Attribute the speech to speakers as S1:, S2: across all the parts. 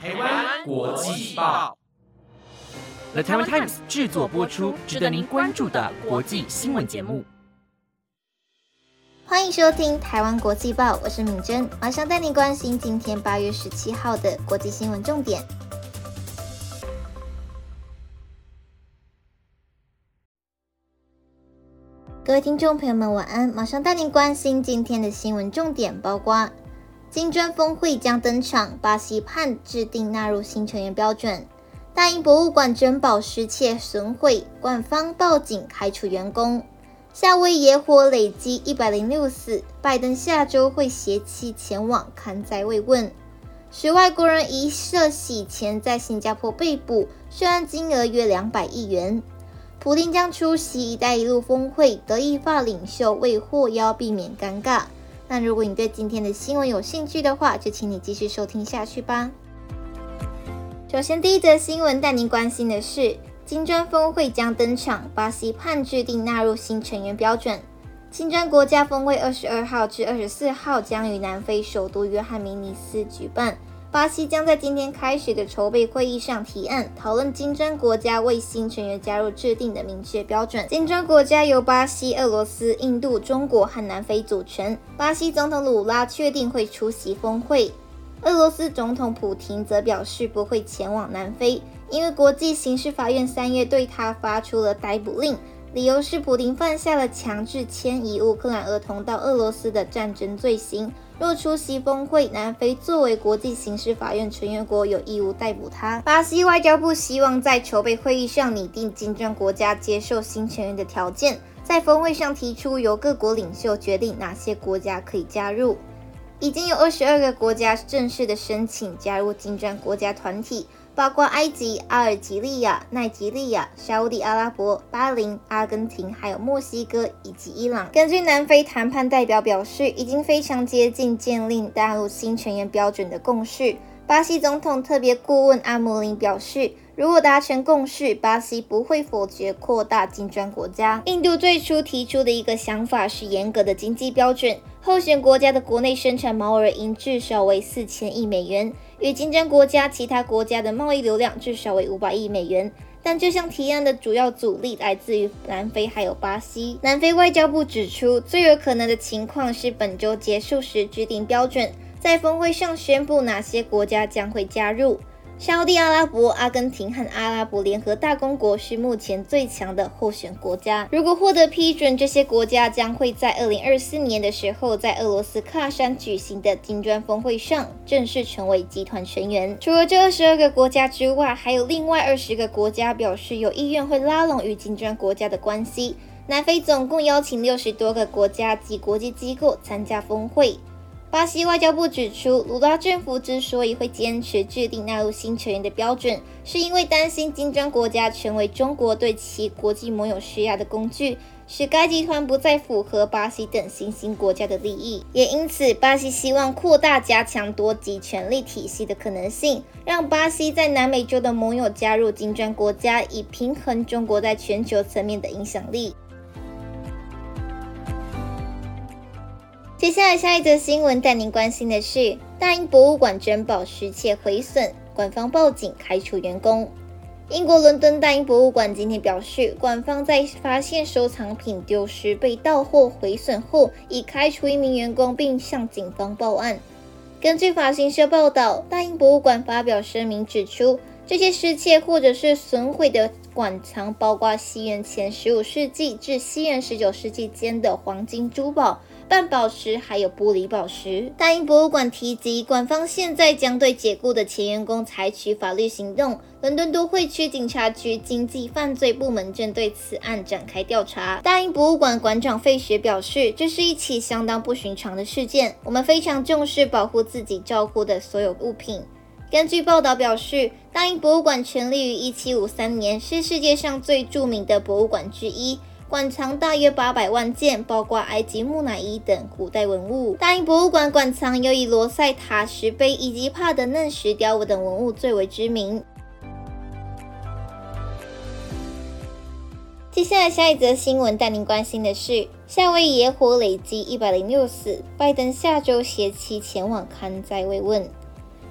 S1: 台湾国际报，The Taiwan Times 制作播出，值得您关注的国际新闻节目。
S2: 欢迎收听《台湾国际报》，我是敏珍，马上带您关心今天八月十七号的国际新闻重点。各位听众朋友们，晚安！马上带您关心今天的新闻重点，包括。金砖峰会将登场，巴西盼制定纳入新成员标准。大英博物馆珍宝失窃损毁，官方报警开除员工。夏威夷野火累积一百零六死，拜登下周会携妻前往看灾慰问。十外国人疑涉洗钱在新加坡被捕，涉案金额约两百亿元。普京将出席“一带一路”峰会，德意法领袖未获邀，避免尴尬。那如果你对今天的新闻有兴趣的话，就请你继续收听下去吧。首先，第一则新闻带您关心的是，金砖峰会将登场，巴西判制定纳入新成员标准。金砖国家峰会二十二号至二十四号将于南非首都约翰尼斯举办。巴西将在今天开始的筹备会议上提案，讨论金砖国家为新成员加入制定的明确标准。金砖国家由巴西、俄罗斯、印度、中国和南非组成。巴西总统鲁拉确定会出席峰会，俄罗斯总统普廷则表示不会前往南非，因为国际刑事法院三月对他发出了逮捕令，理由是普廷犯下了强制迁移乌克兰儿童到俄罗斯的战争罪行。若出席峰会，南非作为国际刑事法院成员国，有义务逮捕他。巴西外交部希望在筹备会议上拟定金砖国家接受新成员的条件，在峰会上提出由各国领袖决定哪些国家可以加入。已经有二十二个国家正式的申请加入金砖国家团体。包括埃及、阿尔及利亚、奈及利亚、沙地阿拉伯、巴林、阿根廷，还有墨西哥以及伊朗。根据南非谈判代表表示，已经非常接近建立大陆新成员标准的共识。巴西总统特别顾问阿姆林表示，如果达成共识，巴西不会否决扩大金砖国家。印度最初提出的一个想法是严格的经济标准，候选国家的国内生产毛额应至少为四千亿美元。与金砖国家其他国家的贸易流量至少为五百亿美元，但这项提案的主要阻力来自于南非还有巴西。南非外交部指出，最有可能的情况是本周结束时制定标准，在峰会上宣布哪些国家将会加入。沙地阿拉伯、阿根廷和阿拉伯联合大公国是目前最强的候选国家。如果获得批准，这些国家将会在二零二四年的时候，在俄罗斯喀山举行的金砖峰会上正式成为集团成员。除了这二十二个国家之外，还有另外二十个国家表示有意愿会拉拢与金砖国家的关系。南非总共邀请六十多个国家及国际机构参加峰会。巴西外交部指出，卢拉政府之所以会坚持制定纳入新成员的标准，是因为担心金砖国家成为中国对其国际盟友施压的工具，使该集团不再符合巴西等新兴国家的利益。也因此，巴西希望扩大加强多极权力体系的可能性，让巴西在南美洲的盟友加入金砖国家，以平衡中国在全球层面的影响力。接下来，下一则新闻带您关心的是大英博物馆珍宝失窃毁损，官方报警开除员工。英国伦敦大英博物馆今天表示，官方在发现收藏品丢失、被盗或毁损后，已开除一名员工，并向警方报案。根据法新社报道，大英博物馆发表声明指出，这些失窃或者是损毁的馆藏包括西元前十五世纪至西元十九世纪间的黄金珠宝。半宝石还有玻璃宝石。大英博物馆提及，馆方现在将对解雇的前员工采取法律行动。伦敦都会区警察局经济犯罪部门正对此案展开调查。大英博物馆馆长费雪表示，这是一起相当不寻常的事件。我们非常重视保护自己照顾的所有物品。根据报道表示，大英博物馆成立于1753年，是世界上最著名的博物馆之一。馆藏大约八百万件，包括埃及木乃伊等古代文物。大英博物馆馆藏有以罗塞塔石碑以及帕德嫩石雕物等文物最为知名。接下来，下一则新闻带您关心的是：夏威夷野火累积一百零六死，拜登下周携妻前往看灾慰问。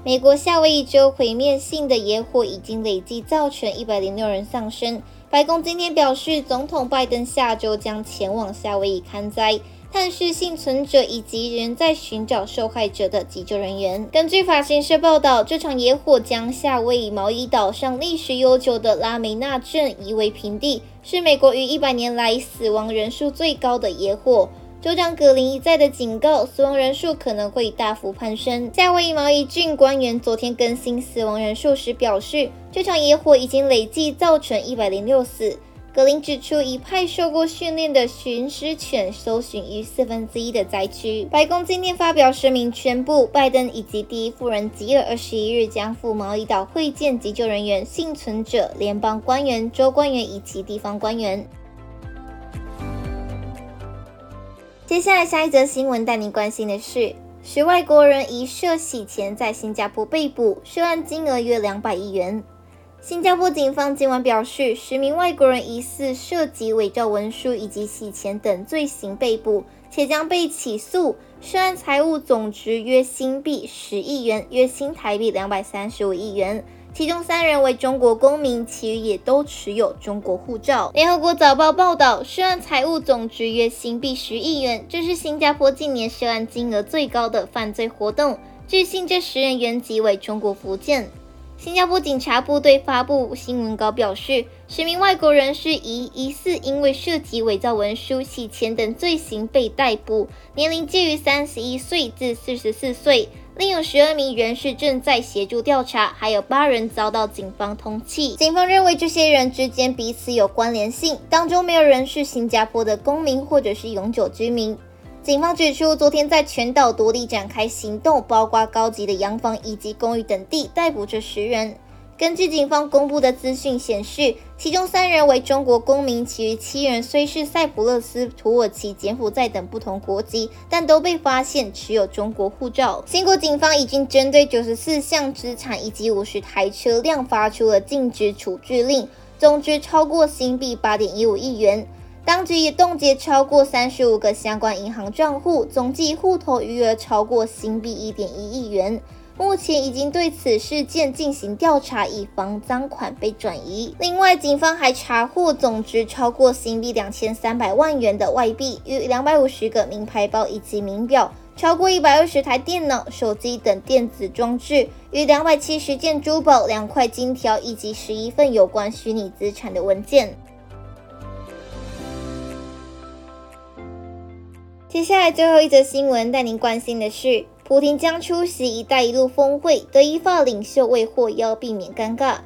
S2: 美国夏威夷州毁灭性的野火已经累计造成一百零六人丧生。白宫今天表示，总统拜登下周将前往夏威夷看灾。探视幸存者以及仍在寻找受害者的急救人员。根据法新社报道，这场野火将夏威夷毛伊岛上历史悠久的拉梅纳镇夷为平地，是美国于一百年来死亡人数最高的野火。州长葛林一再的警告，死亡人数可能会大幅攀升。夏威夷毛伊郡官员昨天更新死亡人数时表示，这场野火已经累计造成一百零六死。格林指出，已派受过训练的巡尸犬搜寻逾四分之一的灾区。白宫今天发表声明，宣布拜登以及第一夫人吉尔二十一日将赴毛伊岛会见急救人员、幸存者、联邦官员、州官员以及地方官员。接下来，下一则新闻带您关心的是：十外国人疑涉洗钱在新加坡被捕，涉案金额约两百亿元。新加坡警方今晚表示，十名外国人疑似涉及伪造文书以及洗钱等罪行被捕，且将被起诉。涉案财物总值约新币十亿元，约新台币两百三十五亿元。其中三人为中国公民，其余也都持有中国护照。联合国早报报道，涉案财物总值约新币十亿元，这是新加坡近年涉案金额最高的犯罪活动。据信，这十人原籍为中国福建。新加坡警察部队发布新闻稿表示，十名外国人士疑疑似因为涉及伪造文书、洗钱等罪行被逮捕，年龄介于三十一岁至四十四岁。另有十二名人士正在协助调查，还有八人遭到警方通缉。警方认为这些人之间彼此有关联性，当中没有人是新加坡的公民或者是永久居民。警方指出，昨天在全岛独立展开行动，包括高级的洋房以及公寓等地，逮捕这十人。根据警方公布的资讯显示，其中三人为中国公民，其余七人虽是塞浦路斯、土耳其、柬埔寨等不同国籍，但都被发现持有中国护照。新国警方已经针对九十四项资产以及五十台车辆发出了禁止处置令，总值超过新币八点一五亿元。当局也冻结超过三十五个相关银行账户，总计户头余额超过新币一点一亿元。目前已经对此事件进行调查，以防赃款被转移。另外，警方还查获总值超过新币两千三百万元的外币，与两百五十个名牌包以及名表，超过一百二十台电脑、手机等电子装置，与两百七十件珠宝、两块金条以及十一份有关虚拟资产的文件。接下来最后一则新闻，带您关心的是，普京将出席“一带一路”峰会，德意法领袖未获邀，避免尴尬。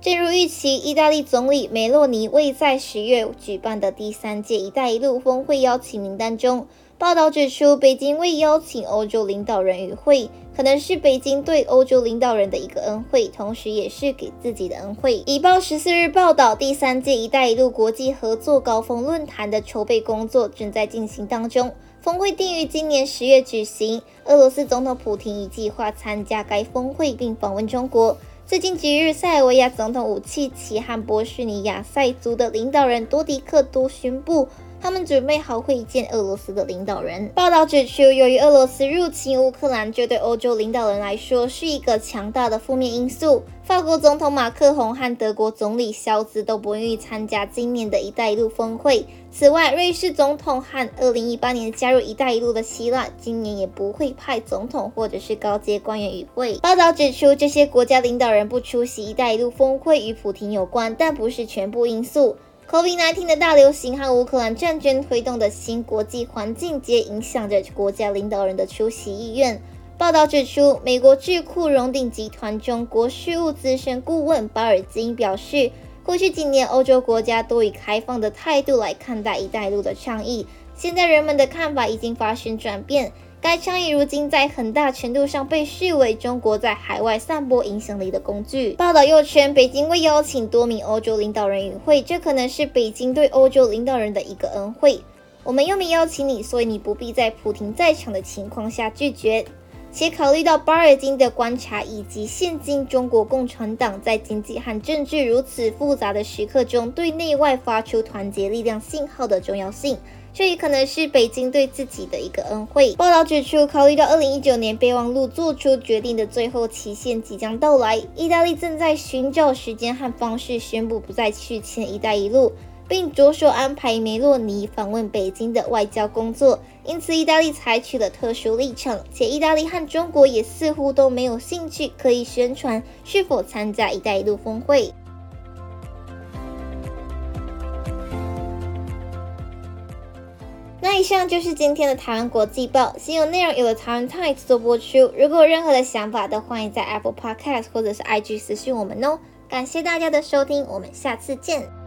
S2: 正如预期，意大利总理梅洛尼未在十月举办的第三届“一带一路”峰会邀请名单中。报道指出，北京未邀请欧洲领导人与会，可能是北京对欧洲领导人的一个恩惠，同时也是给自己的恩惠。以报十四日报道，第三届“一带一路”国际合作高峰论坛的筹备工作正在进行当中。峰会定于今年十月举行。俄罗斯总统普京已计划参加该峰会并访问中国。最近几日，塞尔维亚总统武契奇和波士尼亚塞族的领导人多迪克都宣布。他们准备好会见俄罗斯的领导人。报道指出，由于俄罗斯入侵乌克兰，这对欧洲领导人来说是一个强大的负面因素。法国总统马克龙和德国总理肖兹都不愿意参加今年的一带一路峰会。此外，瑞士总统和2018年加入一带一路的希腊，今年也不会派总统或者是高阶官员与会。报道指出，这些国家领导人不出席一带一路峰会与普京有关，但不是全部因素。COVID-19 的大流行和乌克兰战争推动的新国际环境，皆影响着国家领导人的出席意愿。报道指出，美国智库荣鼎集团中国事务资深顾问巴尔金表示，过去几年欧洲国家多以开放的态度来看待“一带一路”的倡议，现在人们的看法已经发生转变。该倡议如今在很大程度上被视为中国在海外散播影响力的工具。报道又称，北京未邀请多名欧洲领导人与会，这可能是北京对欧洲领导人的一个恩惠。我们又没邀请你，所以你不必在普京在场的情况下拒绝。且考虑到巴尔金的观察，以及现今中国共产党在经济和政治如此复杂的时刻中对内外发出团结力量信号的重要性。这也可能是北京对自己的一个恩惠。报道指出，考虑到二零一九年备忘录做出决定的最后期限即将到来，意大利正在寻找时间和方式宣布不再续签“一带一路”。并着手安排梅洛尼访问北京的外交工作，因此意大利采取了特殊立场，且意大利和中国也似乎都没有兴趣可以宣传是否参加“一带一路”峰会。以上就是今天的台湾国际报，新有内容由台湾 Times 做播出。如果有任何的想法，都欢迎在 Apple Podcast 或者是 IG 私讯我们哦。感谢大家的收听，我们下次见。